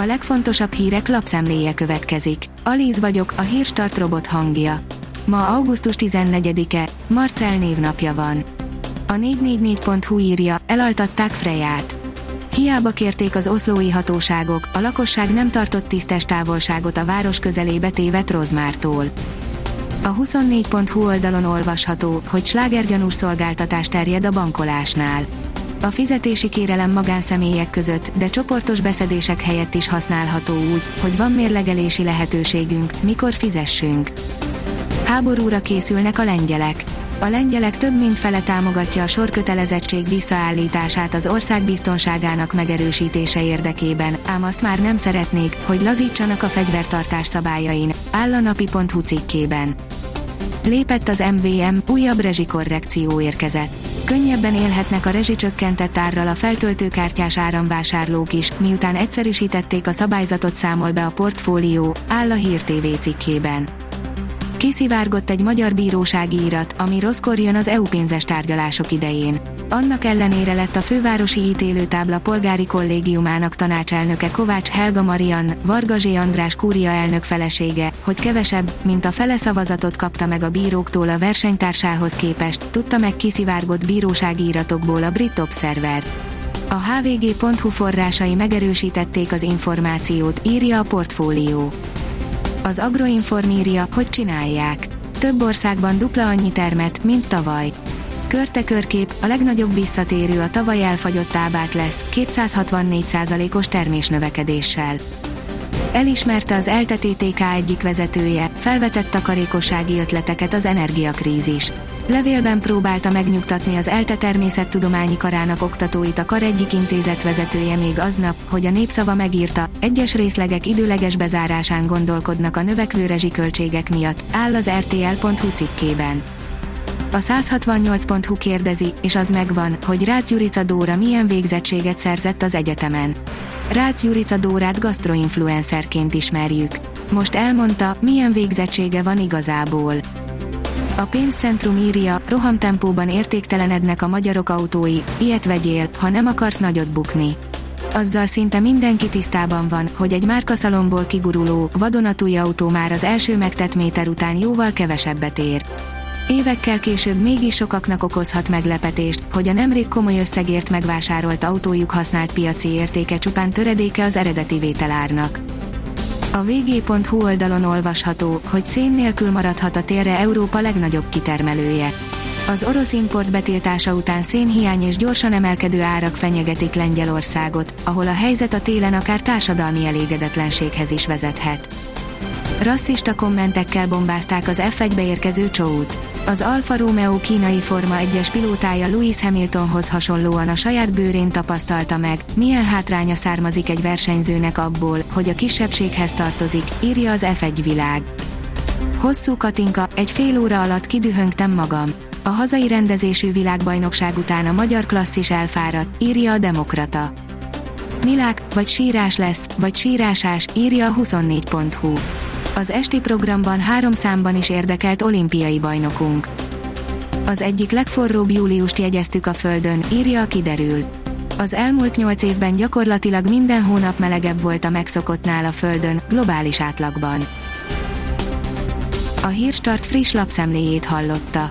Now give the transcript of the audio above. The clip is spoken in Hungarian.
A legfontosabb hírek lapszemléje következik. Alíz vagyok, a hírstart robot hangja. Ma augusztus 14-e, Marcel névnapja van. A 444.hu írja, elaltatták Freját. Hiába kérték az oszlói hatóságok, a lakosság nem tartott tisztes távolságot a város közelébe tévedt Rozmártól. A 24.hu oldalon olvasható, hogy slágergyanús szolgáltatás terjed a bankolásnál. A fizetési kérelem magánszemélyek között, de csoportos beszedések helyett is használható úgy, hogy van mérlegelési lehetőségünk, mikor fizessünk. Háborúra készülnek a lengyelek. A lengyelek több mint fele támogatja a sorkötelezettség visszaállítását az ország biztonságának megerősítése érdekében, ám azt már nem szeretnék, hogy lazítsanak a fegyvertartás szabályain, áll a napi.hu cikkében. Lépett az MVM, újabb rezsikorrekció érkezett. Könnyebben élhetnek a rezsicsökkentett árral a feltöltőkártyás áramvásárlók is, miután egyszerűsítették a szabályzatot számol be a portfólió, áll a Hír TV cikkében. Kiszivárgott egy magyar bírósági írat, ami rosszkor jön az EU pénzes tárgyalások idején. Annak ellenére lett a fővárosi ítélőtábla polgári kollégiumának tanácselnöke Kovács Helga Marian, Vargazsé András kúria elnök felesége, hogy kevesebb, mint a fele szavazatot kapta meg a bíróktól a versenytársához képest, tudta meg kiszivárgott bírósági iratokból a Brit Observer. A hvg.hu forrásai megerősítették az információt, írja a portfólió. Az Agroinform írja, hogy csinálják. Több országban dupla annyi termet, mint tavaly. Körte körkép, a legnagyobb visszatérő a tavaly elfagyott tábát lesz, 264%-os termésnövekedéssel. Elismerte az ELTE-TTK egyik vezetője, felvetett takarékossági ötleteket az energiakrízis. Levélben próbálta megnyugtatni az ELTE természettudományi karának oktatóit a kar egyik intézet vezetője még aznap, hogy a népszava megírta, egyes részlegek időleges bezárásán gondolkodnak a növekvő rezsiköltségek miatt, áll az rtl.hu cikkében. A 168.hu kérdezi, és az megvan, hogy Rácz Jurica Dóra milyen végzettséget szerzett az egyetemen. Rácz Jurica Dórát gastroinfluencerként ismerjük. Most elmondta, milyen végzettsége van igazából. A pénzcentrum írja, rohamtempóban értéktelenednek a magyarok autói, ilyet vegyél, ha nem akarsz nagyot bukni. Azzal szinte mindenki tisztában van, hogy egy márkaszalomból kiguruló, vadonatúj autó már az első megtett méter után jóval kevesebbet ér. Évekkel később mégis sokaknak okozhat meglepetést, hogy a nemrég komoly összegért megvásárolt autójuk használt piaci értéke csupán töredéke az eredeti vételárnak. A vg.hu oldalon olvasható, hogy szén nélkül maradhat a térre Európa legnagyobb kitermelője. Az orosz import betiltása után szénhiány és gyorsan emelkedő árak fenyegetik Lengyelországot, ahol a helyzet a télen akár társadalmi elégedetlenséghez is vezethet. Rasszista kommentekkel bombázták az F1-be érkező. Az Alfa Romeo kínai Forma 1-es pilótája Lewis Hamiltonhoz hasonlóan a saját bőrén tapasztalta meg, milyen hátránya származik egy versenyzőnek abból, hogy a kisebbséghez tartozik, írja az F1 világ. Hosszú Katinka, egy fél óra alatt kidühöngtem magam. A hazai rendezésű világbajnokság után a magyar klasszis elfáradt, írja a Demokrata. Milák, vagy sírás lesz, vagy sírásás, írja a 24.hu az esti programban három számban is érdekelt olimpiai bajnokunk. Az egyik legforróbb júliust jegyeztük a Földön, írja a kiderül. Az elmúlt nyolc évben gyakorlatilag minden hónap melegebb volt a megszokottnál a Földön, globális átlagban. A Hírstart friss lapszemléjét hallotta.